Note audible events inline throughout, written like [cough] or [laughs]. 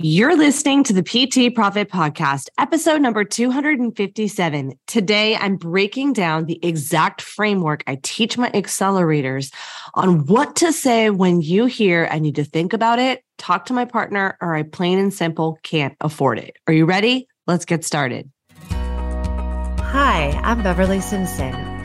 You're listening to the PT Profit Podcast, episode number 257. Today, I'm breaking down the exact framework I teach my accelerators on what to say when you hear I need to think about it, talk to my partner, or I plain and simple can't afford it. Are you ready? Let's get started. Hi, I'm Beverly Simpson,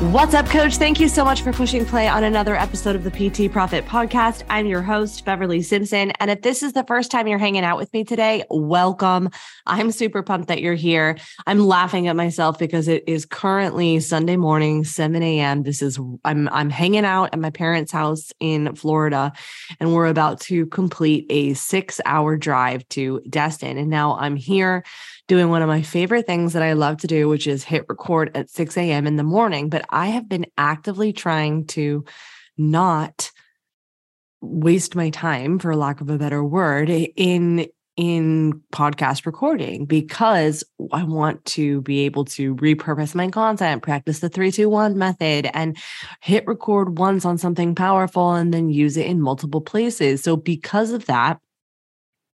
What's up, coach? Thank you so much for pushing play on another episode of the PT Profit Podcast. I'm your host, Beverly Simpson. And if this is the first time you're hanging out with me today, welcome. I'm super pumped that you're here. I'm laughing at myself because it is currently Sunday morning, 7 a.m. This is I'm I'm hanging out at my parents' house in Florida, and we're about to complete a six-hour drive to Destin. And now I'm here doing one of my favorite things that I love to do, which is hit record at 6 a.m. in the morning. But I have been actively trying to not waste my time, for lack of a better word, in in podcast recording because I want to be able to repurpose my content, practice the 321 method and hit record once on something powerful and then use it in multiple places. So because of that,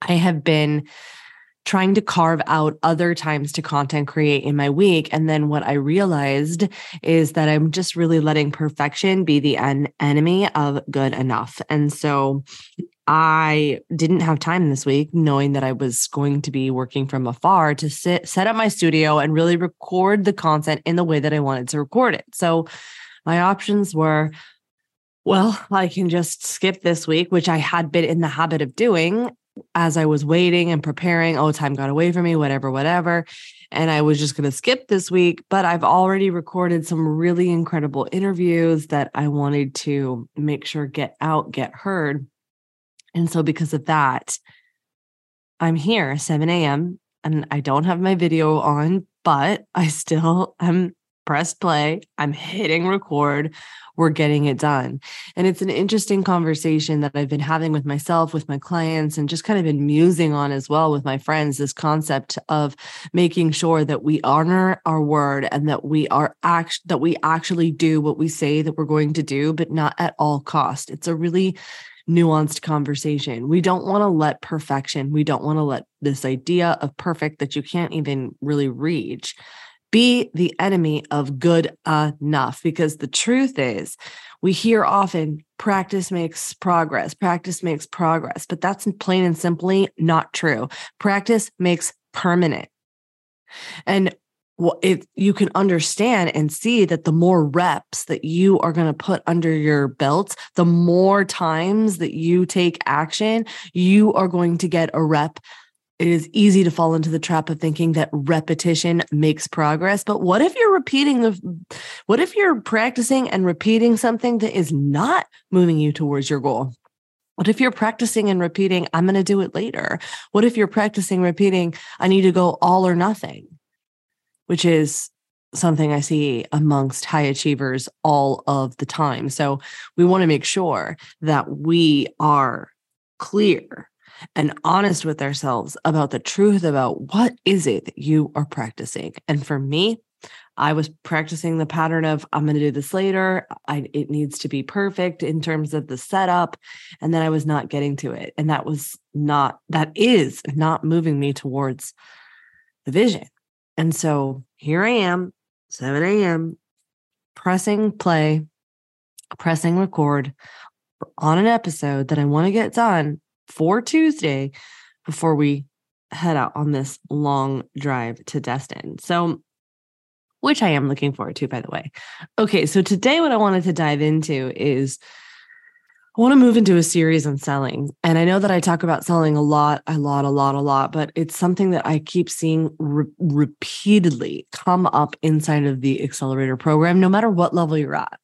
I have been trying to carve out other times to content create in my week. And then what I realized is that I'm just really letting perfection be the en- enemy of good enough. And so I didn't have time this week, knowing that I was going to be working from afar to sit, set up my studio and really record the content in the way that I wanted to record it. So my options were well, I can just skip this week, which I had been in the habit of doing as I was waiting and preparing, oh, time got away from me, whatever, whatever. And I was just going to skip this week, but I've already recorded some really incredible interviews that I wanted to make sure get out, get heard. And so, because of that, I'm here 7 a.m. and I don't have my video on, but I still am pressed play. I'm hitting record. We're getting it done. And it's an interesting conversation that I've been having with myself, with my clients, and just kind of been musing on as well with my friends this concept of making sure that we honor our word and that we are act that we actually do what we say that we're going to do, but not at all cost. It's a really nuanced conversation. We don't want to let perfection, we don't want to let this idea of perfect that you can't even really reach be the enemy of good enough because the truth is we hear often practice makes progress practice makes progress but that's plain and simply not true. Practice makes permanent. And if you can understand and see that the more reps that you are going to put under your belt, the more times that you take action, you are going to get a rep it is easy to fall into the trap of thinking that repetition makes progress. But what if you're repeating the, what if you're practicing and repeating something that is not moving you towards your goal? What if you're practicing and repeating, I'm going to do it later? What if you're practicing, repeating, I need to go all or nothing, which is something I see amongst high achievers all of the time. So we want to make sure that we are clear and honest with ourselves about the truth about what is it that you are practicing. And for me, I was practicing the pattern of I'm going to do this later. I, it needs to be perfect in terms of the setup. And then I was not getting to it. And that was not, that is not moving me towards the vision. And so here I am, 7 a.m., pressing play, pressing record on an episode that I want to get done for Tuesday before we head out on this long drive to Destin. So, which I am looking forward to, by the way. Okay, so today, what I wanted to dive into is I want to move into a series on selling. And I know that I talk about selling a lot, a lot, a lot, a lot, but it's something that I keep seeing re- repeatedly come up inside of the accelerator program, no matter what level you're at.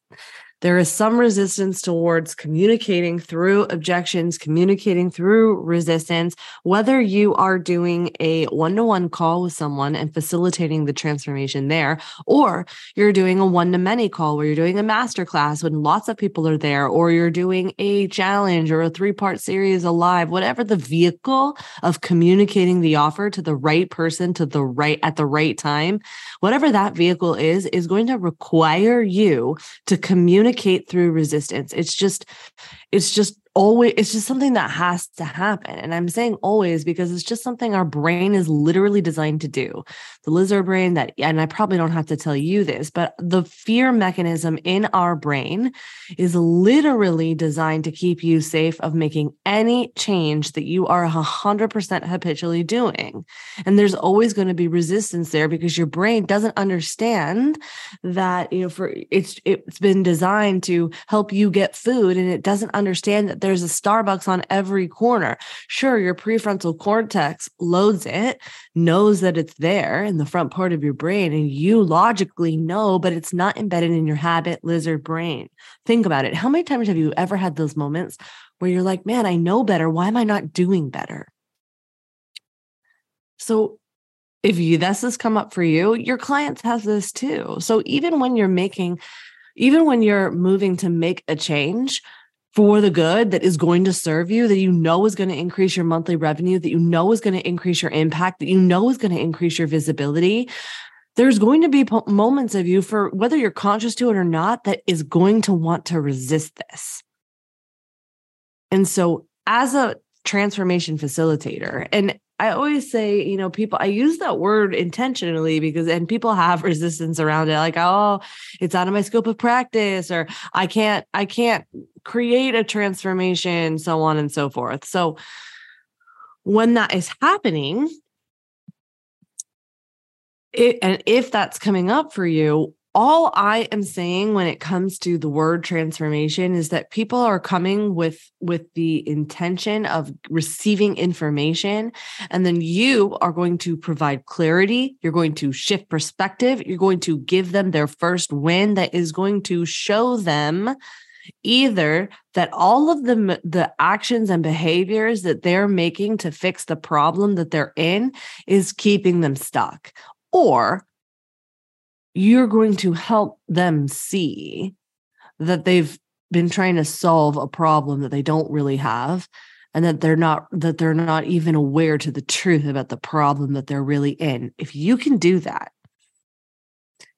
There is some resistance towards communicating through objections, communicating through resistance, whether you are doing a one to one call with someone and facilitating the transformation there, or you're doing a one to many call where you're doing a master class when lots of people are there, or you're doing a challenge or a three part series alive, whatever the vehicle of communicating the offer to the right person to the right at the right time, whatever that vehicle is, is going to require you to communicate through resistance. It's just, it's just always it's just something that has to happen. And i'm saying always because it's just something our brain is literally designed to do. The lizard brain that and i probably don't have to tell you this but the fear mechanism in our brain is literally designed to keep you safe of making any change that you are 100% habitually doing. And there's always going to be resistance there because your brain doesn't understand that you know for it's it's been designed to help you get food and it doesn't understand that there's a Starbucks on every corner. Sure, your prefrontal cortex loads it, knows that it's there in the front part of your brain, and you logically know, but it's not embedded in your habit lizard brain. Think about it. How many times have you ever had those moments where you're like, man, I know better. Why am I not doing better? So, if you this has come up for you, your clients have this too. So even when you're making, even when you're moving to make a change, for the good that is going to serve you, that you know is going to increase your monthly revenue, that you know is going to increase your impact, that you know is going to increase your visibility. There's going to be moments of you, for whether you're conscious to it or not, that is going to want to resist this. And so, as a transformation facilitator, and I always say, you know, people, I use that word intentionally because, and people have resistance around it, like, oh, it's out of my scope of practice, or I can't, I can't create a transformation, so on and so forth. So when that is happening, it, and if that's coming up for you, all I am saying when it comes to the word transformation is that people are coming with with the intention of receiving information and then you are going to provide clarity, you're going to shift perspective, you're going to give them their first win that is going to show them either that all of the the actions and behaviors that they're making to fix the problem that they're in is keeping them stuck or you're going to help them see that they've been trying to solve a problem that they don't really have and that they're not that they're not even aware to the truth about the problem that they're really in. If you can do that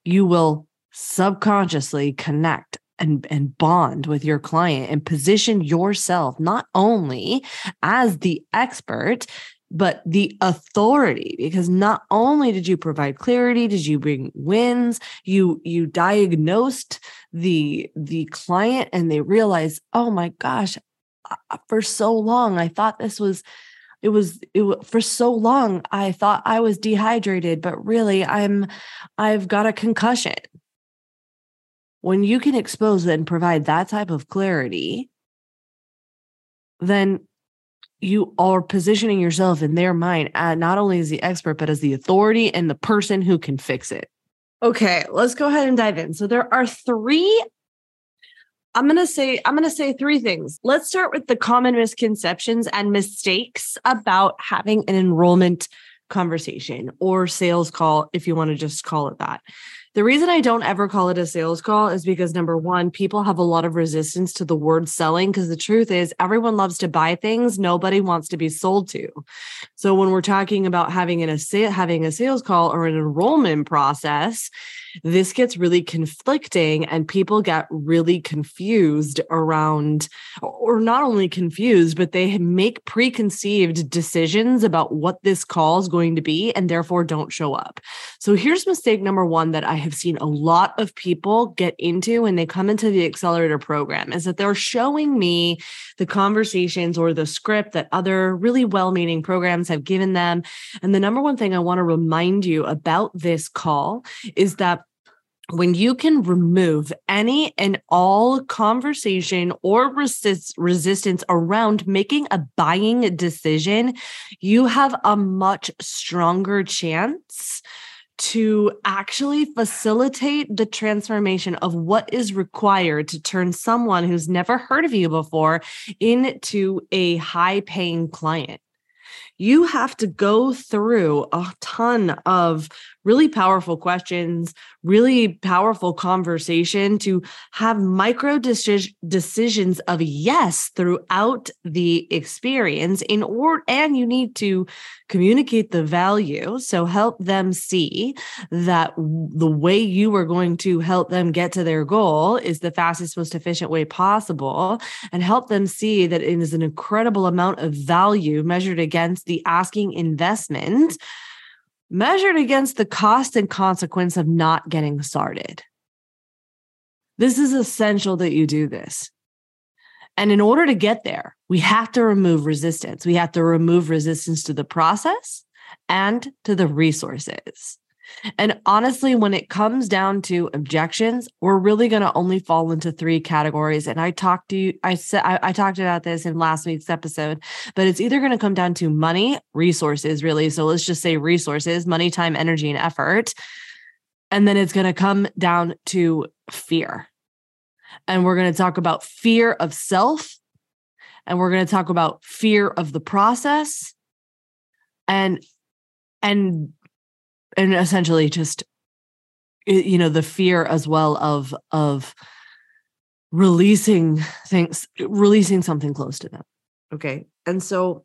you will subconsciously connect and, and bond with your client and position yourself not only as the expert but the authority because not only did you provide clarity did you bring wins you you diagnosed the the client and they realized oh my gosh for so long i thought this was it was it for so long i thought i was dehydrated but really i'm i've got a concussion. When you can expose and provide that type of clarity then you are positioning yourself in their mind uh, not only as the expert but as the authority and the person who can fix it. Okay let's go ahead and dive in. So there are three i'm going to say i'm going to say three things. Let's start with the common misconceptions and mistakes about having an enrollment conversation or sales call if you want to just call it that the reason I don't ever call it a sales call is because number one, people have a lot of resistance to the word selling because the truth is everyone loves to buy things, nobody wants to be sold to. So when we're talking about having an having a sales call or an enrollment process, this gets really conflicting and people get really confused around or not only confused but they make preconceived decisions about what this call is going to be and therefore don't show up. So here's mistake number one that i have seen a lot of people get into when they come into the accelerator program is that they're showing me the conversations or the script that other really well-meaning programs have given them. And the number one thing i want to remind you about this call is that when you can remove any and all conversation or resist, resistance around making a buying decision, you have a much stronger chance to actually facilitate the transformation of what is required to turn someone who's never heard of you before into a high paying client. You have to go through a ton of really powerful questions, really powerful conversation to have micro decisions of yes throughout the experience in order and you need to communicate the value. So help them see that the way you are going to help them get to their goal is the fastest most efficient way possible and help them see that it is an incredible amount of value measured against the asking investment measured against the cost and consequence of not getting started. This is essential that you do this. And in order to get there, we have to remove resistance. We have to remove resistance to the process and to the resources. And honestly, when it comes down to objections, we're really going to only fall into three categories. And I talked to you, I said, I, talked about this in last week's episode, but it's either going to come down to money, resources, really. So let's just say resources, money, time, energy, and effort. And then it's going to come down to fear. And we're going to talk about fear of self. And we're going to talk about fear of the process and and and essentially just you know the fear as well of of releasing things releasing something close to them. Okay and so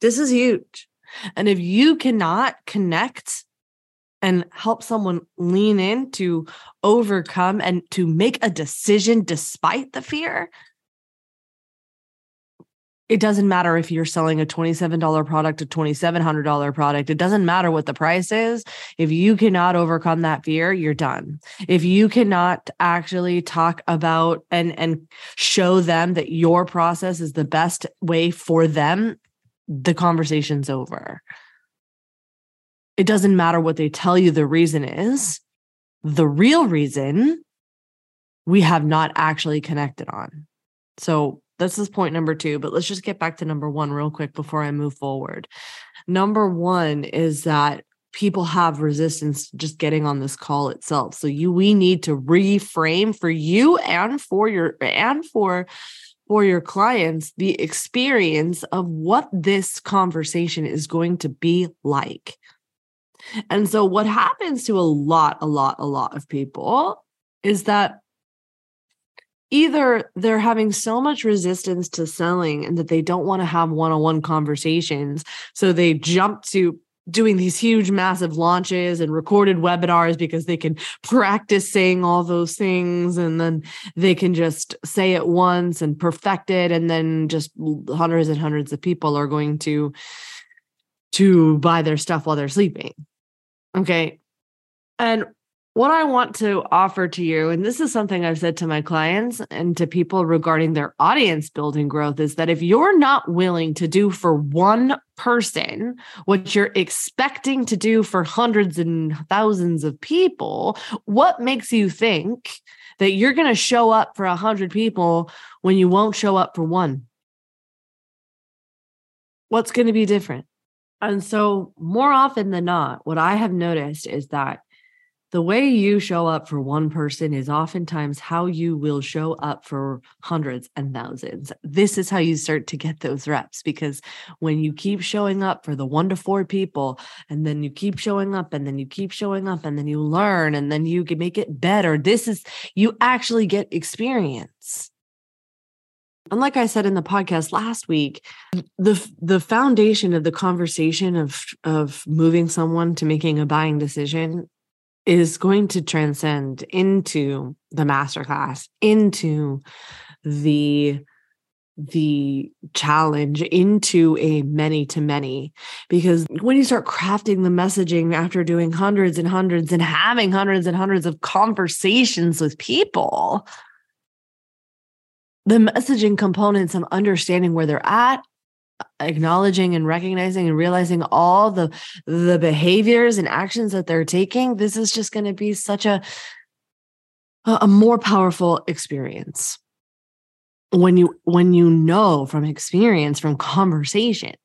this is huge. And if you cannot connect and help someone lean in to overcome and to make a decision despite the fear it doesn't matter if you're selling a $27 product, a $2,700 product. It doesn't matter what the price is. If you cannot overcome that fear, you're done. If you cannot actually talk about and, and show them that your process is the best way for them, the conversation's over. It doesn't matter what they tell you the reason is. The real reason we have not actually connected on. So this is point number two, but let's just get back to number one real quick before I move forward. Number one is that people have resistance just getting on this call itself. So you we need to reframe for you and for your and for for your clients the experience of what this conversation is going to be like. And so what happens to a lot a lot a lot of people is that either they're having so much resistance to selling and that they don't want to have one-on-one conversations so they jump to doing these huge massive launches and recorded webinars because they can practice saying all those things and then they can just say it once and perfect it and then just hundreds and hundreds of people are going to to buy their stuff while they're sleeping. Okay? And what I want to offer to you, and this is something I've said to my clients and to people regarding their audience building growth, is that if you're not willing to do for one person what you're expecting to do for hundreds and thousands of people, what makes you think that you're going to show up for a hundred people when you won't show up for one? What's going to be different? And so, more often than not, what I have noticed is that the way you show up for one person is oftentimes how you will show up for hundreds and thousands. This is how you start to get those reps because when you keep showing up for the one to four people, and then you keep showing up, and then you keep showing up, and then you learn, and then you can make it better, this is you actually get experience. And like I said in the podcast last week, the the foundation of the conversation of of moving someone to making a buying decision is going to transcend into the masterclass, into the the challenge into a many to many. Because when you start crafting the messaging after doing hundreds and hundreds and having hundreds and hundreds of conversations with people the messaging components of understanding where they're at acknowledging and recognizing and realizing all the the behaviors and actions that they're taking this is just going to be such a a more powerful experience. When you when you know from experience from conversations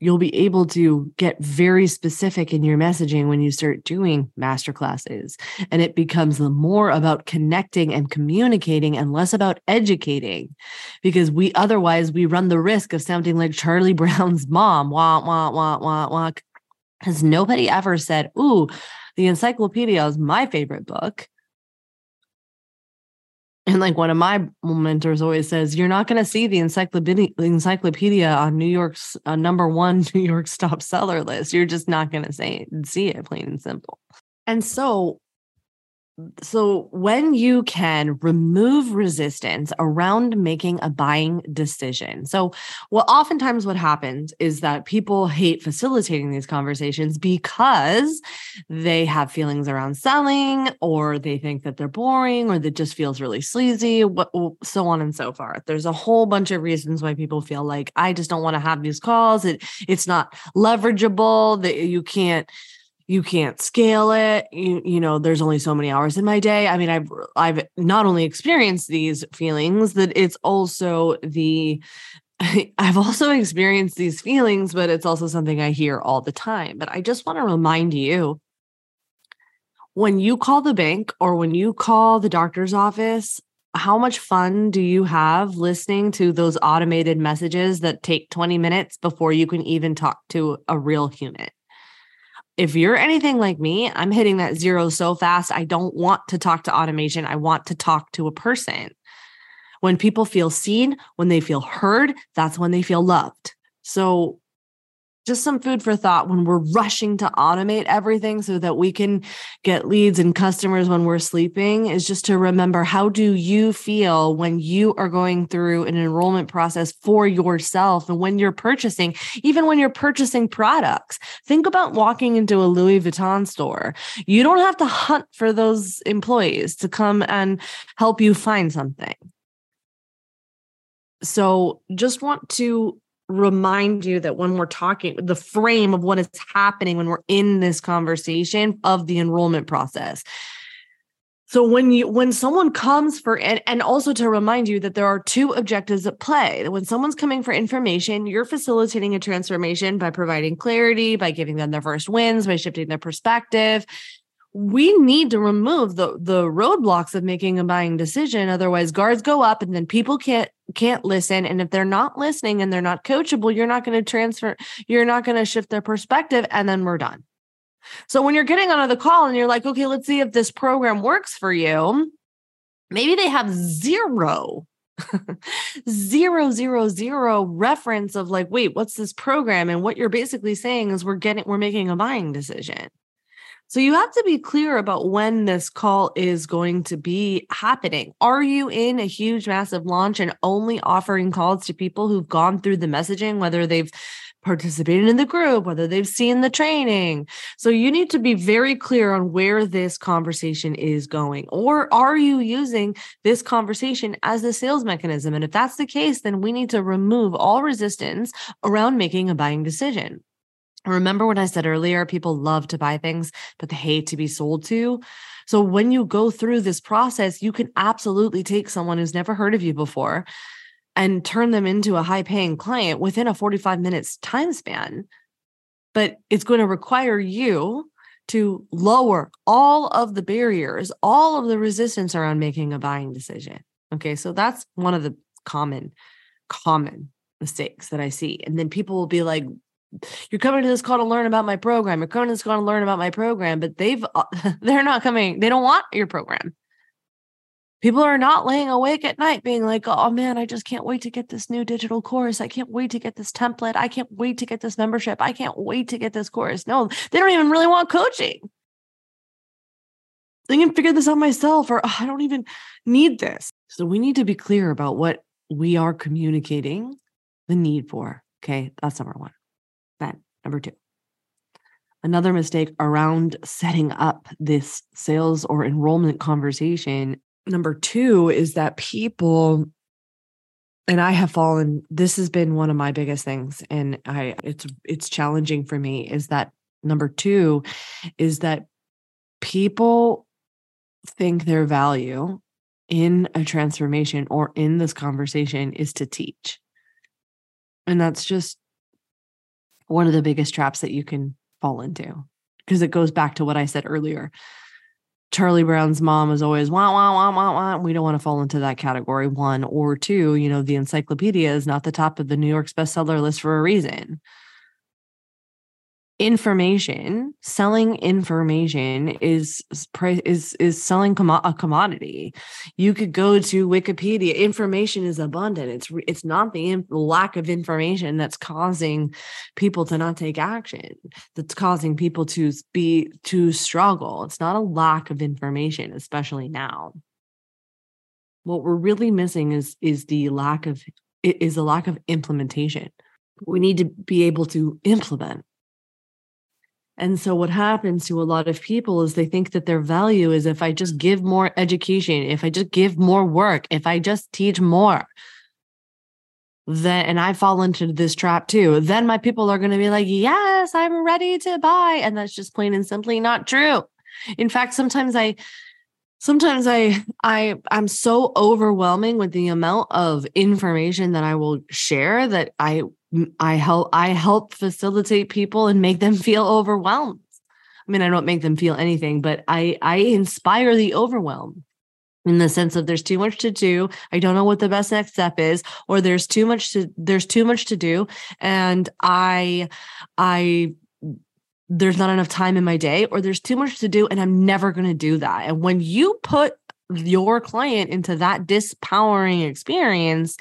you'll be able to get very specific in your messaging when you start doing master classes and it becomes more about connecting and communicating and less about educating because we otherwise we run the risk of sounding like charlie [laughs] brown's mom wah wah wah wah wah. Because nobody ever said ooh the encyclopedia is my favorite book and like one of my mentors always says, you're not going to see the encyclopedia, encyclopedia on New York's uh, number one [laughs] New York stop seller list. You're just not going to see it, plain and simple. And so so when you can remove resistance around making a buying decision. So well oftentimes what happens is that people hate facilitating these conversations because they have feelings around selling or they think that they're boring or that just feels really sleazy what, so on and so forth. There's a whole bunch of reasons why people feel like i just don't want to have these calls. It, it's not leverageable that you can't you can't scale it you, you know there's only so many hours in my day i mean i've i've not only experienced these feelings that it's also the [laughs] I've also experienced these feelings, but it's also something I hear all the time. But I just want to remind you when you call the bank or when you call the doctor's office, how much fun do you have listening to those automated messages that take 20 minutes before you can even talk to a real human? If you're anything like me, I'm hitting that zero so fast. I don't want to talk to automation. I want to talk to a person. When people feel seen, when they feel heard, that's when they feel loved. So just some food for thought when we're rushing to automate everything so that we can get leads and customers when we're sleeping is just to remember how do you feel when you are going through an enrollment process for yourself and when you're purchasing even when you're purchasing products? Think about walking into a Louis Vuitton store. You don't have to hunt for those employees to come and help you find something. So just want to remind you that when we're talking the frame of what is happening when we're in this conversation of the enrollment process. So when you when someone comes for and, and also to remind you that there are two objectives at play. That when someone's coming for information you're facilitating a transformation by providing clarity by giving them their first wins by shifting their perspective we need to remove the the roadblocks of making a buying decision. Otherwise guards go up and then people can't can't listen. And if they're not listening and they're not coachable you're not going to transfer you're not going to shift their perspective and then we're done. So when you're getting on the call and you're like okay let's see if this program works for you maybe they have zero [laughs] zero zero zero reference of like wait what's this program? And what you're basically saying is we're getting we're making a buying decision so you have to be clear about when this call is going to be happening. Are you in a huge, massive launch and only offering calls to people who've gone through the messaging, whether they've participated in the group, whether they've seen the training. So you need to be very clear on where this conversation is going. Or are you using this conversation as a sales mechanism? And if that's the case, then we need to remove all resistance around making a buying decision. Remember when I said earlier, people love to buy things, but they hate to be sold to? So when you go through this process, you can absolutely take someone who's never heard of you before and turn them into a high paying client within a 45 minutes time span. But it's going to require you to lower all of the barriers, all of the resistance around making a buying decision. Okay. So that's one of the common, common mistakes that I see. And then people will be like, you're coming to this call to learn about my program. You're coming to this call to learn about my program, but they've uh, [laughs] they're not coming. They don't want your program. People are not laying awake at night being like, "Oh man, I just can't wait to get this new digital course. I can't wait to get this template. I can't wait to get this membership. I can't wait to get this course." No, they don't even really want coaching. I can figure this out myself or oh, I don't even need this. So we need to be clear about what we are communicating the need for. Okay, that's number 1. Then, number two, another mistake around setting up this sales or enrollment conversation. Number two is that people, and I have fallen, this has been one of my biggest things. And I, it's, it's challenging for me is that number two is that people think their value in a transformation or in this conversation is to teach. And that's just one of the biggest traps that you can fall into because it goes back to what I said earlier. Charlie Brown's mom is always wah wah wah wah wah. We don't want to fall into that category. One or two, you know, the encyclopedia is not the top of the New York's bestseller list for a reason information selling information is is is selling a commodity. You could go to wikipedia information is abundant. It's it's not the lack of information that's causing people to not take action that's causing people to be to struggle. It's not a lack of information especially now. What we're really missing is is the lack of is a lack of implementation. We need to be able to implement and so, what happens to a lot of people is they think that their value is if I just give more education, if I just give more work, if I just teach more, then, and I fall into this trap too, then my people are going to be like, yes, I'm ready to buy. And that's just plain and simply not true. In fact, sometimes I, sometimes i i i'm so overwhelming with the amount of information that i will share that i I help I help facilitate people and make them [laughs] feel overwhelmed. I mean, I don't make them feel anything, but I I inspire the overwhelm in the sense of there's too much to do. I don't know what the best next step is or there's too much to there's too much to do. And i i there's not enough time in my day or there's too much to do and i'm never going to do that. And when you put your client into that dispowering experience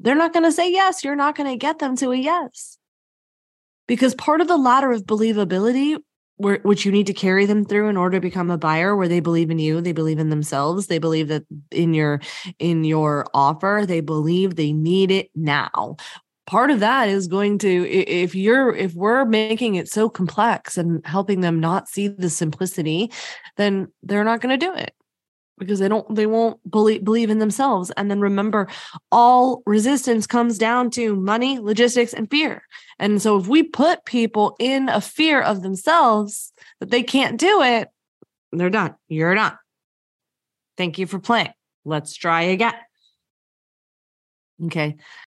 they're not going to say yes. You're not going to get them to a yes. Because part of the ladder of believability, which you need to carry them through in order to become a buyer, where they believe in you, they believe in themselves, they believe that in your in your offer, they believe they need it now. Part of that is going to if you're if we're making it so complex and helping them not see the simplicity, then they're not going to do it because they don't they won't believe believe in themselves. And then remember all resistance comes down to money logistics and fear. And so if we put people in a fear of themselves that they can't do it they're done. You're done. Thank you for playing. Let's try again. Okay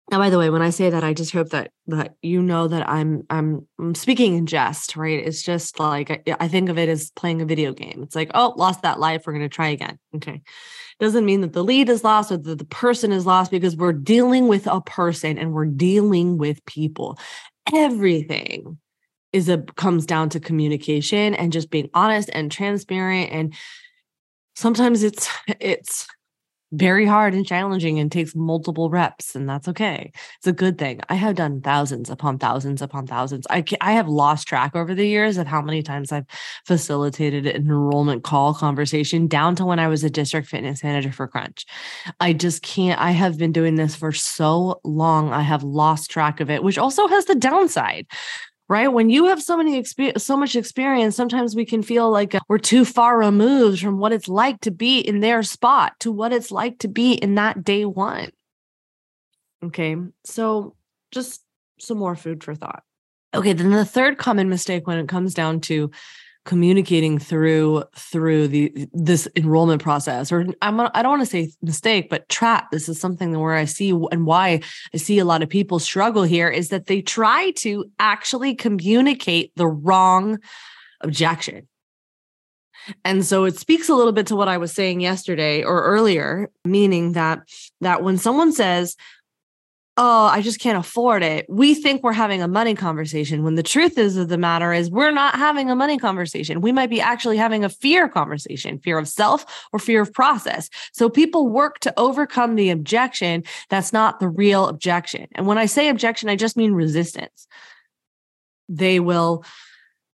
now, by the way, when I say that, I just hope that that you know that I'm I'm, I'm speaking in jest, right? It's just like I, I, think of it as playing a video game. It's like, oh, lost that life. We're going to try again. Okay, doesn't mean that the lead is lost or that the person is lost because we're dealing with a person and we're dealing with people. Everything is a comes down to communication and just being honest and transparent and sometimes it's it's very hard and challenging and takes multiple reps and that's okay. It's a good thing. I have done thousands upon thousands upon thousands. I i have lost track over the years of how many times i've facilitated an enrollment call conversation down to when i was a district fitness manager for crunch. I just can't i have been doing this for so long i have lost track of it which also has the downside right? When you have so many experience so much experience sometimes we can feel like uh, we're too far removed from what it's like to be in their spot to what it's like to be in that day one. Okay so just some more food for thought. Okay then the third common mistake when it comes down to communicating through through the this enrollment process or I'm I don't want to say mistake but trap. This is something where I see and why I see a lot of people struggle here is that they try to actually communicate the wrong objection. And so it speaks a little bit to what I was saying yesterday or earlier meaning that that when someone says oh, I just can't afford it. We think we're having a money conversation when the truth is of the matter is we're not having a money conversation. We might be actually having a fear conversation, fear of self or fear of process. So people work to overcome the objection that's not the real objection. And when I say objection, I just mean resistance. They will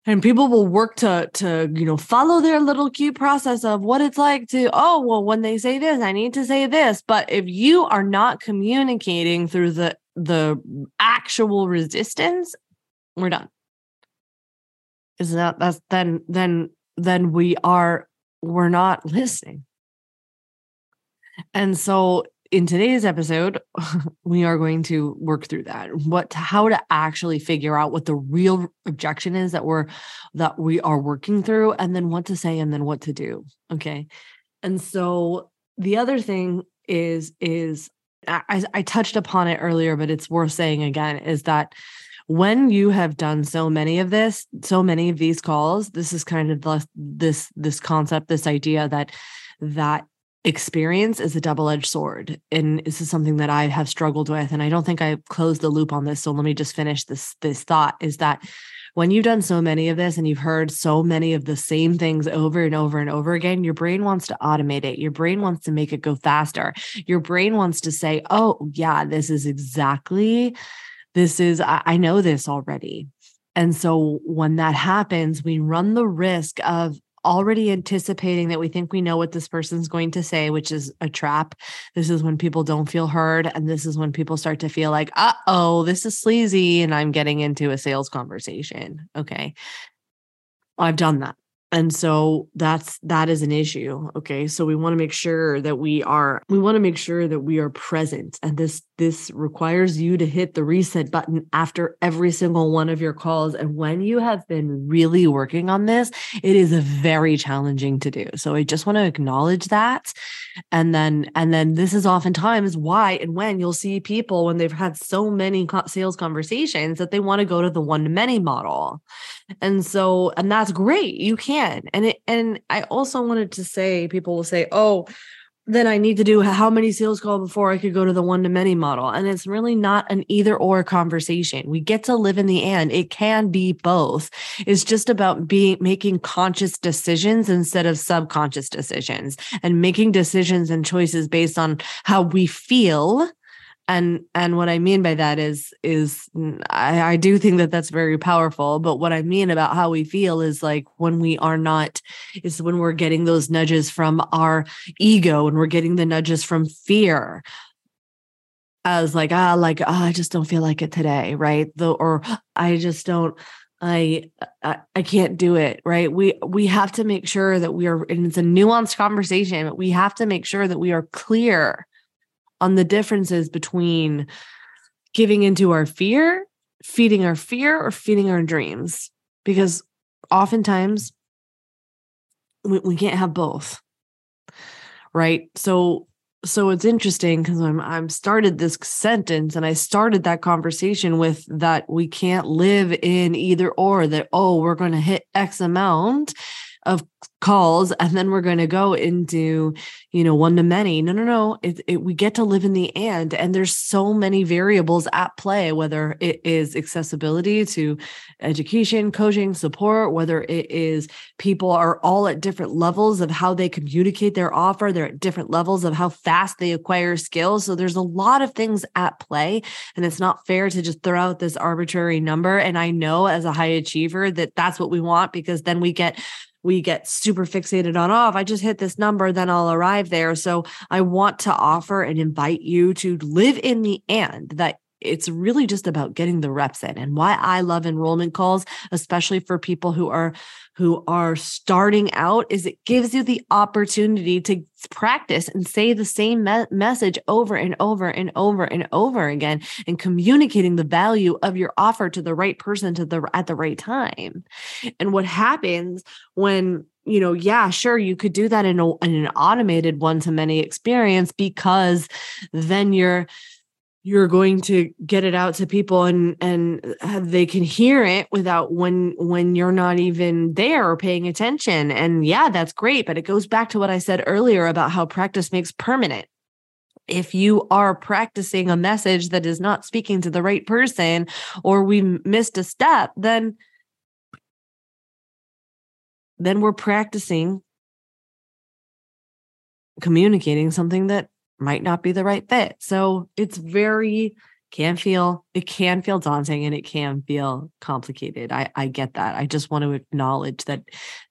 and people will work to to you know follow their little cute process of what it's like to oh well when they say this i need to say this. But if you are not communicating through the the actual resistance we're done. Is that that's then then then we are we're not listening. And so in today's episode, [laughs] we are going to work through that. What how to actually figure out what the real objection is that we're that we are working through and then what to say and then what to do. Okay. And so the other thing is is I, I touched upon it earlier, but it's worth saying again, is that when you have done so many of this, so many of these calls, this is kind of the, this this concept, this idea that that experience is a double-edged sword and this is something that i have struggled with and i don't think i closed the loop on this so let me just finish this this thought is that when you've done so many of this and you've heard so many of the same things over and over and over again your brain wants to automate it. Your brain wants to make it go faster. Your brain wants to say oh yeah this is exactly this is I, I know this already. And so when that happens we run the risk of already anticipating that we think we know what this person's going to say, which is a trap. This is when people don't feel heard. And this is when people start to feel like, uh oh, this is sleazy. And I'm getting into a sales conversation. Okay. I've done that and so that's that is an issue okay so we want to make sure that we are we want to make sure that we are present and this this requires you to hit the reset button after every single one of your calls. And when you have been really working on this it is very challenging to do. So i just want to acknowledge that. And then and then this is oftentimes why and when you'll see people when they've had so many sales conversations that they want to go to the one to many model. And so and that's great you can. And it and i also wanted to say people will say oh then I need to do how many sales calls before I could go to the one to many model. And it's really not an either or conversation. We get to live in the end. It can be both. It's just about being making conscious decisions instead of subconscious decisions and making decisions and choices based on how we feel and and what i mean by that is is I, I do think that that's very powerful but what i mean about how we feel is like when we are not is when we're getting those nudges from our ego and we're getting the nudges from fear as like ah like oh, i just don't feel like it today right the or i just don't I, I I can't do it, right? We we have to make sure that we are and it's a nuanced conversation, but we have to make sure that we are clear on the differences between giving into our fear, feeding our fear, or feeding our dreams. Because oftentimes we, we can't have both. Right. So so it's interesting because I'm I'm started this sentence and I started that conversation with that we can't live in either or that oh we're going to hit x amount of calls and then we're going to go into you know one to many. No no no it, it, we get to live in the and and there's so many variables at play whether it is accessibility to education coaching support whether it is people are all at different levels of how they communicate their offer they're at different levels of how fast they acquire skills. So there's a lot of things at play and it's not fair to just throw out this arbitrary number. And i know as a high achiever that that's what we want because then we get we get super fixated on, oh, if I just hit this number, then I'll arrive there. So I want to offer and invite you to live in the and that it's really just about getting the reps in and why I love enrollment calls, especially for people who are who are starting out is it gives you the opportunity to practice and say the same me- message over and over and over and over again and communicating the value of your offer to the right person to the at the right time. And what happens when you know, yeah, sure, you could do that in, a, in an automated one to many experience because then you're you're going to get it out to people and and uh, they can hear it without when when you're not even there or paying attention. And yeah that's great but it goes back to what i said earlier about how practice makes permanent. If you are practicing a message that is not speaking to the right person or we missed a step then then we're practicing communicating something that might not be the right fit. So it's very can feel it can feel daunting and it can feel complicated. I I get that. I just want to acknowledge that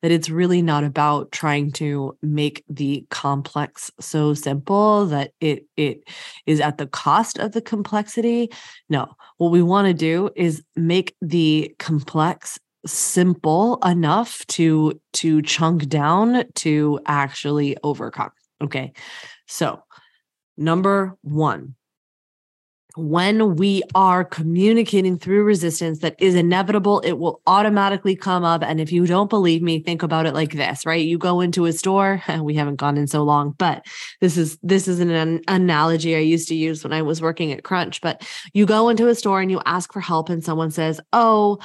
that it's really not about trying to make the complex so simple that it it is at the cost of the complexity. No. What we want to do is make the complex simple enough to to chunk down to actually overcome. Okay. So, Number one, when we are communicating through resistance that is inevitable, it will automatically come up. And if you don't believe me, think about it like this, right? You go into a store, [laughs] we haven't gone in so long, but this is this is an, an analogy I used to use when I was working at Crunch. But you go into a store and you ask for help, and someone says, Oh,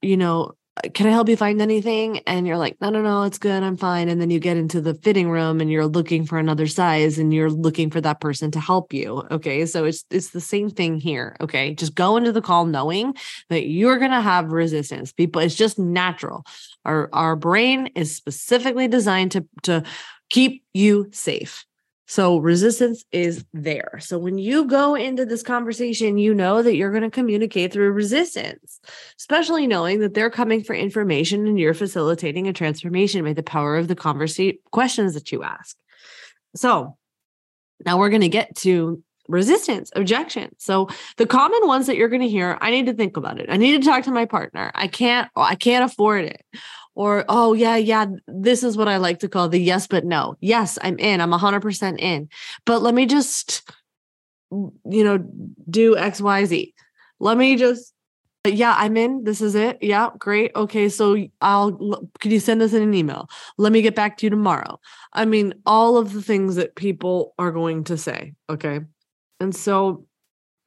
you know, Uh, can I help you find anything? And you're like, no, no, no, it's good. I'm fine. And then you get into the fitting room and you're looking for another size and you're looking for that person to help you. Okay. So it's it's the same thing here. Okay. Just go into the call knowing that you're gonna have resistance. People, it's just natural. Our our brain is specifically designed to to keep you safe. So resistance is there. So when you go into this conversation, you know that you're going to communicate through resistance, especially knowing that they're coming for information and you're facilitating a transformation by the power of the conversation questions that you ask. So now we're going to get to resistance, objection. So the common ones that you're going to hear, I need to think about it. I need to talk to my partner. I can't I can't afford it or oh yeah yeah this is what i like to call the yes but no. Yes i'm in i'm 100% in. But let me just you know do xyz let me just yeah i'm in this is it yeah great okay so i'll could you send us in an email? Let me get back to you tomorrow. I mean all of the things that people are going to say okay? And so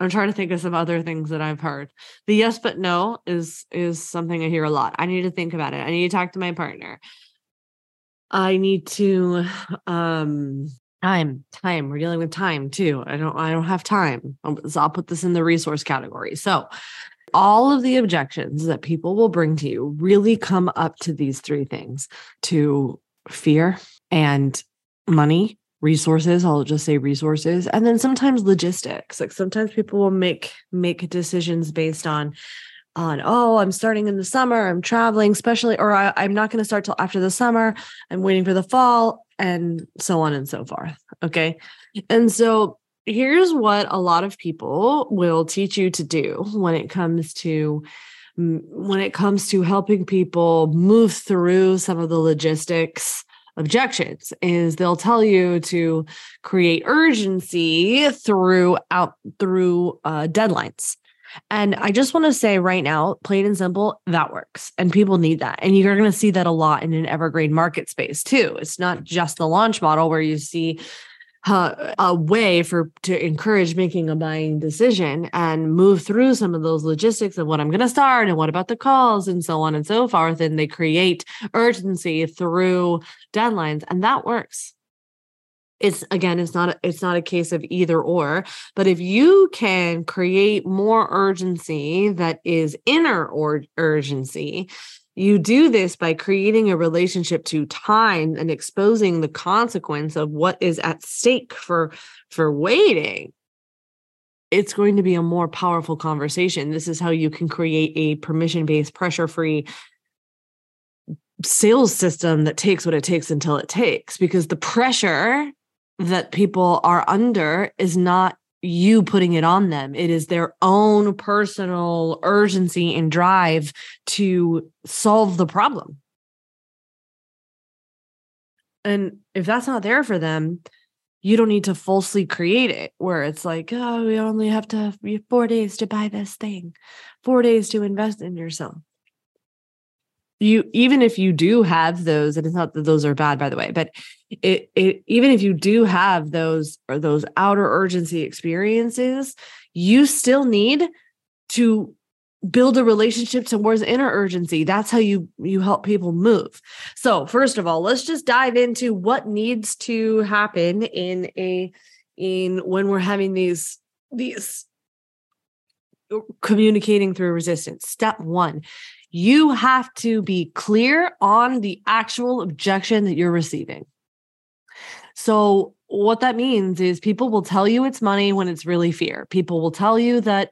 I'm trying to think of some other things that I've heard. The yes but no is is something I hear a lot. I need to think about it. I need to talk to my partner. I need to um time time we're dealing with time too i don't i don't have time so i'll put this in the resource category so all of the objections that people will bring to you really come up to these three things to fear and money resources i'll just say resources and then sometimes logistics like sometimes people will make make decisions based on on oh i'm starting in the summer i'm traveling especially or I, i'm not going to start till after the summer i'm waiting for the fall and so on and so forth okay? And so here's what a lot of people will teach you to do when it comes to when it comes to helping people move through some of the logistics objections is they'll tell you to create urgency through out through uh, deadlines. And i just want to say right now plain and simple that works and people need that. And you're going to see that a lot in an evergreen market space too. It's not just the launch model where you see a way for to encourage making a buying decision and move through some of those logistics of what I'm going to start and what about the calls and so on and so forth. And they create urgency through deadlines, and that works. It's again, it's not it's not a case of either or, but if you can create more urgency that is inner or urgency, you do this by creating a relationship to time and exposing the consequence of what is at stake for for waiting. It's going to be a more powerful conversation. This is how you can create a permission based pressure free sales system that takes what it takes until it takes because the pressure that people are under is not you putting it on them. It is their own personal urgency and drive to solve the problem. And if that's not there for them, you don't need to falsely create it where it's like, oh, we only have to have four days to buy this thing, four days to invest in yourself you even if you do have those and it's not that those are bad by the way but it, it even if you do have those or those outer urgency experiences you still need to build a relationship towards inner urgency. That's how you you help people move. So first of all let's just dive into what needs to happen in a in when we're having these these communicating through resistance. Step 1 you have to be clear on the actual objection that you're receiving. So, what that means is people will tell you it's money when it's really fear. People will tell you that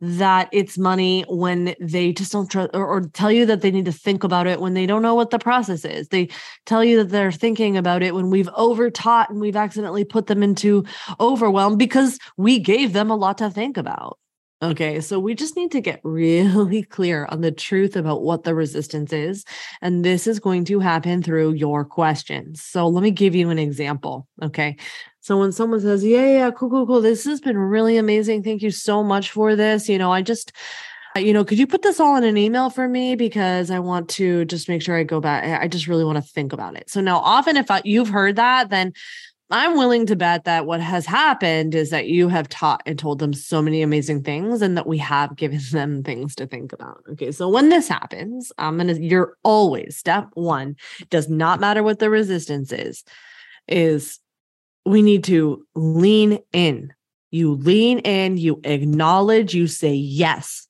that it's money when they just don't trust or, or, tell you that they need to think about it when they don't know what the process is. They tell you that they're thinking about it when we've overtaught and we've accidentally put them into overwhelm because we gave them a lot to think about. Okay, so we just need to get really [laughs] clear on the truth about what the resistance is. And this is going to happen through your questions. So let me give you an example. Okay, So when someone says, Yeah, yeah, cool, cool, cool, this has been really amazing. Thank you so much for this. You know, I just, uh, you know, could you put this all in an email for me? Because I want to just make sure I go back. I just really want to think about it. So now, often, if you've heard that, then I'm willing to bet that what has happened is that you have taught and told them so many amazing things and that we have [laughs] given them things to think about. Okay. So when this happens, I'm going to, you're always step one, does not matter what the resistance is, is we need to lean in. You lean in, you acknowledge, you say yes,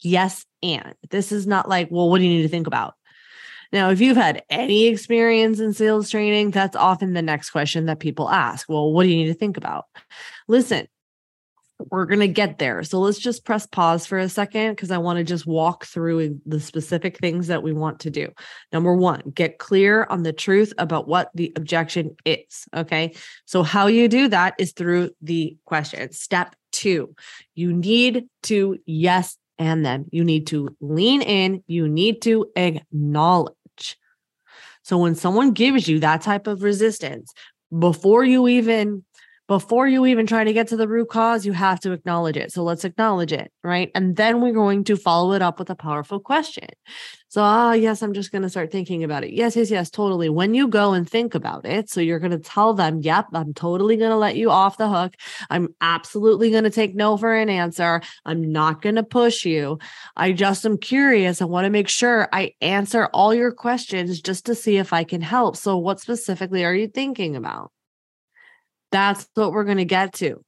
yes, and this is not like, well, what do you need to think about? Now, if you've had any experience in sales training, that's often the next question that people ask. Well, what do you need to think about? Listen, we're going to get there. So let's just press pause for a second because I want to just walk through the specific things that we want to do. Number one, get clear on the truth about what the objection is. Okay. So, how you do that is through the question. Step two, you need to yes and then you need to lean in, you need to acknowledge. So when someone gives you that type of resistance, before you even before you even try to get to the root cause, you have to acknowledge it. So let's acknowledge it, right? And then we're going to follow it up with a powerful question. So, ah, yes, I'm just going to start thinking about it. Yes, yes, yes, totally. When you go and think about it, so you're going to tell them, yep, I'm totally going to let you off the hook. I'm absolutely going to take no for an answer. I'm not going to push you. I just am curious. I want to make sure I answer all your questions just to see if I can help. So, what specifically are you thinking about? That's what we're going to get to.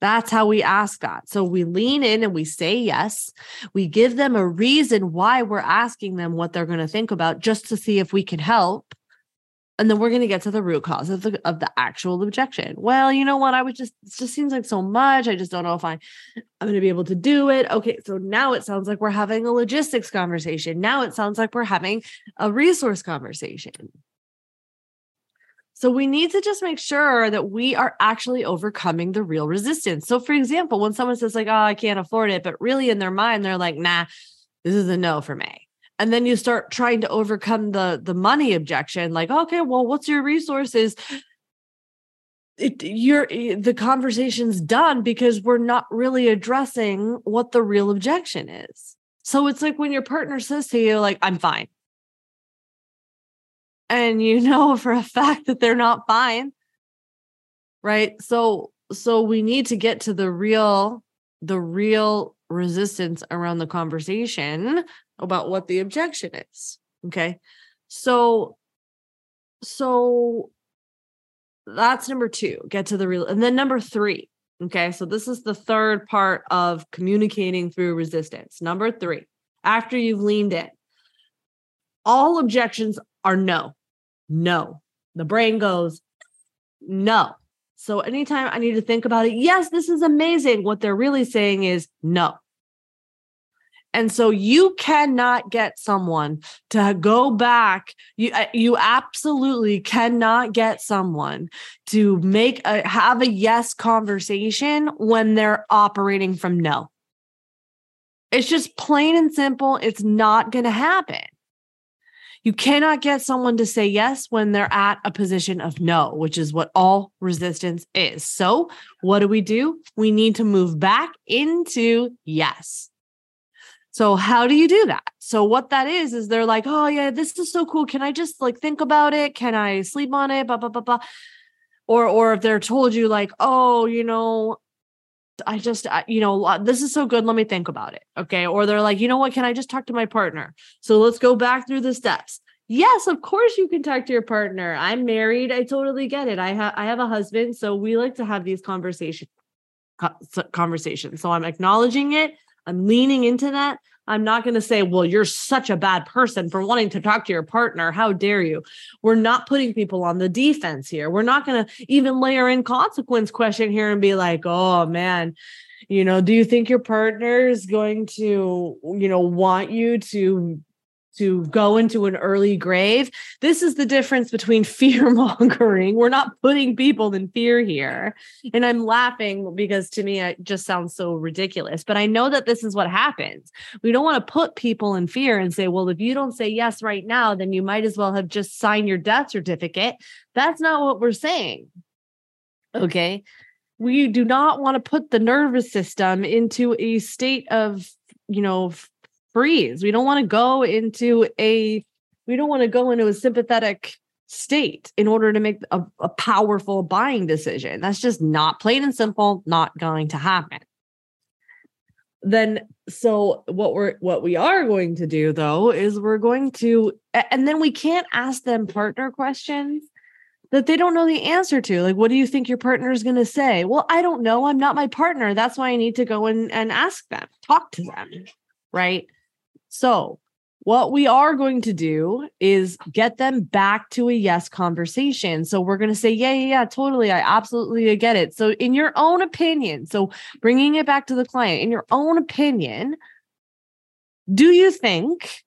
That's how we ask that. So we lean in and we say yes. We give them a reason why we're asking them what they're going to think about just to see if we can help. And then we're going to get to the root cause of the of the actual objection. Well, you know what? I would just it just seems like so much. I just don't know if I I'm going to be able to do it. Okay, so now it sounds like we're having a logistics conversation. Now it sounds like we're having a resource conversation. So we need to just make sure that we are actually overcoming the real resistance. So for example, when someone says like, "Oh, I can't afford it," but really in their mind they're like, "Nah, this is a no for me." And then you start trying to overcome the the money objection like, "Okay, well, what's your resources?" It, you're eh, the conversation's done because we're not really addressing what the real objection is. So it's like when your partner says to you like, "I'm fine." And you [laughs] know for a fact that they're not fine. Right? So so we need to get to the real the real resistance around the conversation about what the objection is okay? So so that's number 2 get to the real and then number 3 okay? So this is the third part of communicating through resistance. Number 3 after you've leaned in all objections are no no. The brain goes, no. So anytime I need to think about it, yes, this is amazing. What they're really saying is no. And so you cannot get someone to go back. You uh, you absolutely cannot get someone to make a have a yes conversation when they're operating from no. It's just plain and simple. It's not going to happen. You cannot get someone to say yes when they're at a position of no, which is what all resistance is. So, what do we do? We need to move back into yes. So, how do you do that? So, what that is, is they're like, oh, yeah, this is so cool. Can I just like think about it? Can I sleep on it? Blah, blah, blah, blah. Or, or if they're told you, like, oh, you know, I just, you know, uh, this is so good. Let me think about it. Okay. Or they're like, you know what? Can I just talk to my partner? So let's go back through the steps. Yes, of course you can talk to your partner. I'm married. I totally get it. I have I have a husband, so we like to have these conversation conversations. So I'm acknowledging it. I'm leaning into that. I'm not going to say, well, you're such a bad person for wanting to talk to your partner. How dare you? We're not putting people on the defense here. We're not going to even layer in consequence question here and be like, oh man, you know, do you think your partner is going to, you know, want you to to go into an early grave. This is the difference between [laughs] fear mongering. We're not putting people in fear here. And I'm laughing because to me, it just sounds so ridiculous. But I know that this is what happens. We don't want to put people in fear and say, well, if you don't say yes right now, then you might as well have just signed your death certificate. That's not what we're saying. Okay. We do not want to put the nervous system into a state of, you know, freeze. We don't want to go into a we don't want to go into a sympathetic state in order to make a, a powerful buying decision. That's just not plain and simple, not going to happen. Then so what we're what we are going to do though is we're going to and then we can't ask them partner questions that they don't know the answer to. Like what do you think your partner is going to say? Well i don't know. I'm not my partner. That's why i need to go and, and ask them. Talk to them right so what we are going to do is get them back to a yes conversation. So we're going to say, yeah, yeah, yeah, totally. I absolutely get it. So, in your own opinion, so bringing it back to the client, in your own opinion, do you think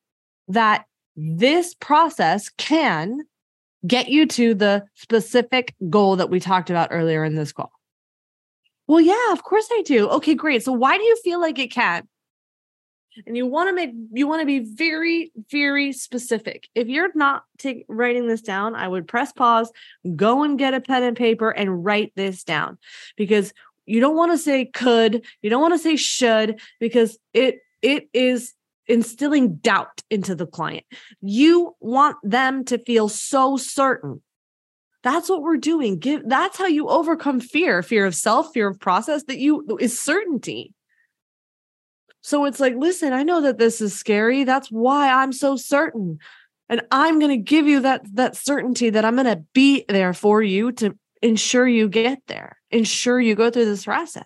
that this process can get you to the specific goal that we talked about earlier in this call? Well, yeah, of course I do. Okay, great. So, why do you feel like it can? And you want to make you want to be very very specific. If you're not take, writing this down i would press pause go and get a pen and paper and write this down. Because you don't want to say could you don't want to say should because it it is instilling doubt into the client. You want them to feel so certain. That's what we're doing. Give that's how you overcome fear fear of self fear of process that you is certainty so it's like, listen, I know that this is scary. That's why I'm so certain. And I'm going to give you that that certainty that I'm going to be there for you to ensure you get there, ensure you go through this process.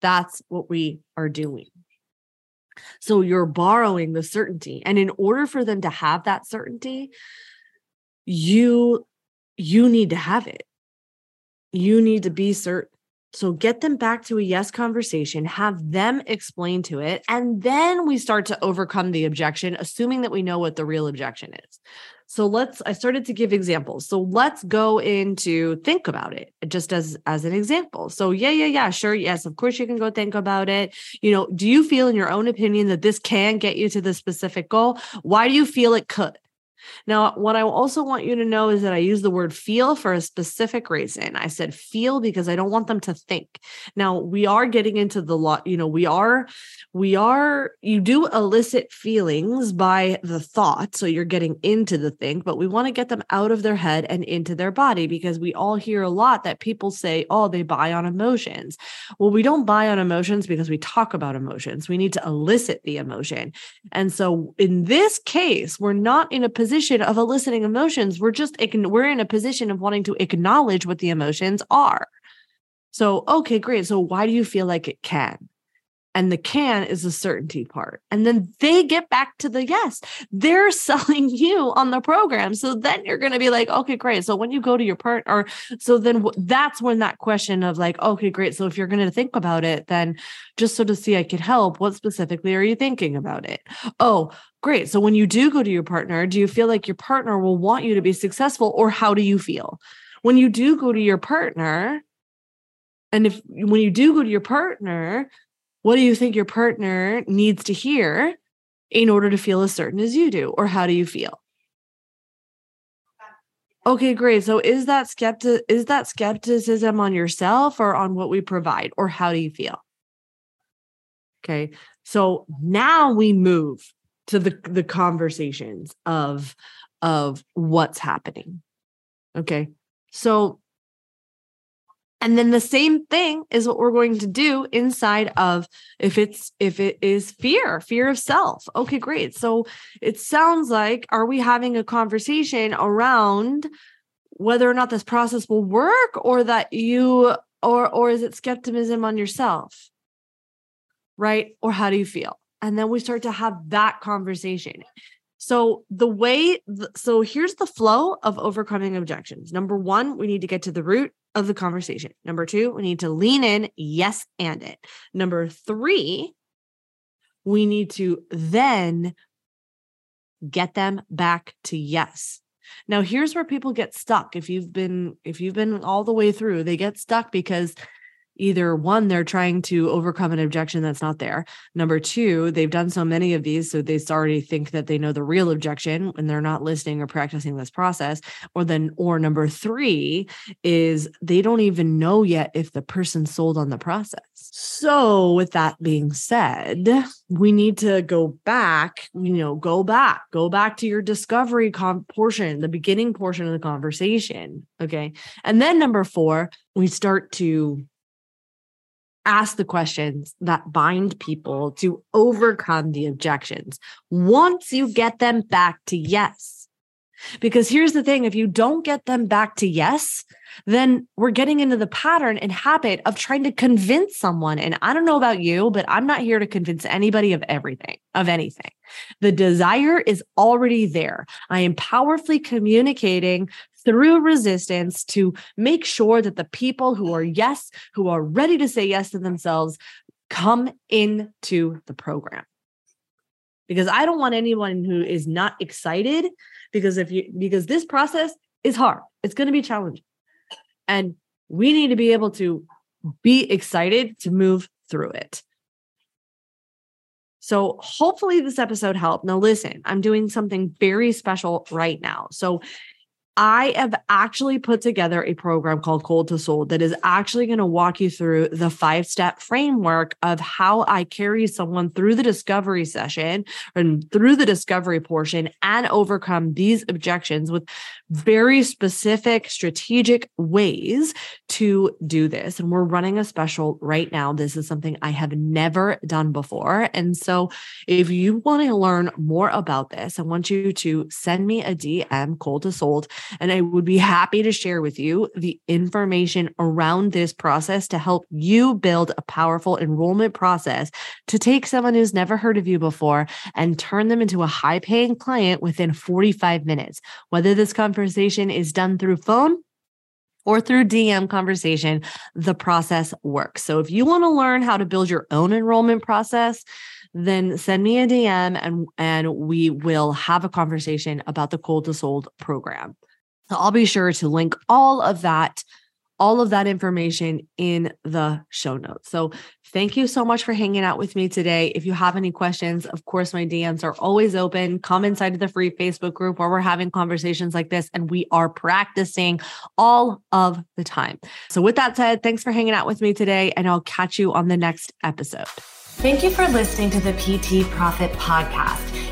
That's what we are doing. So you're borrowing the certainty. And in order for them to have that certainty, you you need to have it. You need to be certain. So get them back to a yes conversation, have them explain to it, and then we start to overcome the objection, assuming that we know what the real objection is. So let's I started to give examples. So let's go into think about it just as as an example. So yeah, yeah, yeah, sure. Yes, of course you can go think about it. You know, do you feel in your own opinion that this can get you to the specific goal? Why do you feel it could? Now, what I also want you to know is that I use the word feel for a specific reason. I said feel because I don't want them to think. Now, we are getting into the lot, you know, we are, we are, you do elicit feelings by the thought. So you're getting into the think, but we want to get them out of their head and into their body because we all hear a lot that people say, oh, they buy on emotions. Well, we don't buy on emotions because we talk about emotions. We need to elicit the emotion. And so in this case, we're not in a position position of eliciting emotions. We're just we're in a position of wanting to acknowledge what the emotions are. So, okay, great. So, why do you feel like it can? And the can is the certainty part. And then they get back to the yes. They're [laughs] selling you on the program. So then you're going to be like, okay, great. So when you go to your partner, so then that's when that question of like, okay, great. So if you're going to think about it, then just so to see I could help, what specifically are you thinking about it? Oh, great. So when you do go to your partner, do you feel like your partner will want you to be successful or how do you feel? When you do go to your partner, and if when you do go to your partner, what do you think your partner needs to hear in order to feel as certain as you do? Or how do you feel? Okay, great. So is that skeptic is that skepticism on yourself or on what we provide? Or how do you feel? Okay. So now we move to the, the conversations of of what's happening. Okay. So and then the same thing is what we're going to do inside of if it's if it is fear fear of self. Okay great. So it sounds like are we having a conversation around whether or not this process will work or that you or or is it skepticism on yourself? Right? Or how do you feel? And then we start to have that conversation so the way so here's the flow of overcoming objections number 1 we need to get to the root of the conversation. Number two, we need to lean in, yes, and it. Number three, we need to then get them back to yes. Now here's where people get stuck. If you've been if you've been all the way through, they get stuck because either one, they're trying to overcome an objection that's not there. Number two, they've done so many of these, so they already think that they know the real objection and they're not listening or practicing this process. Or then, or number three is they don't even know yet if the person sold on the process. So, with that being said, we need to go back, you know, go back, go back to your discovery com- portion, the beginning portion of the conversation. Okay. And then number four, we start to ask the questions that bind people to overcome the objections once you get them back to yes. Because here's the thing if you don't get them back to yes, then we're getting into the pattern and habit of trying to convince someone. And I don't know about you, but I'm not here to convince anybody of everything, of anything. The desire is already there. I am powerfully communicating through resistance to make sure that the people who are yes, who are ready to say yes to themselves, come into the program. Because I don't want anyone who is not excited because if you because this process is hard. It's going to be challenging. And we need to be able to be excited to move through it. So, hopefully, this episode helped. Now, listen, I'm doing something very special right now. So, I have actually put together a program called Cold to Sold that is actually going to walk you through the five step framework of how I carry someone through the discovery session and through the discovery portion and overcome these objections with very specific strategic ways to do this. And we're running a special right now. This is something I have never done before. And so if you want to learn more about this, I want you to send me a DM, Cold to Sold and I would be happy to share with you the information around this process to help you build a powerful enrollment process to take someone who's never heard of you before and turn them into a high paying client within 45 minutes. Whether this conversation is done through phone, or through DM conversation, the process works. So if you want to learn how to build your own enrollment process, then send me a DM and, and we will have a conversation about the Cold to Sold program. So I'll be sure to link all of that, all of that information in the show notes. So thank you so much for hanging out with me today. If you have any questions, of course, my DMs are always open. Come inside of the free Facebook group where we're having conversations like this and we are practicing all of the time. So with that said, thanks for hanging out with me today and I'll catch you on the next episode. Thank you for listening to the PT Profit Podcast.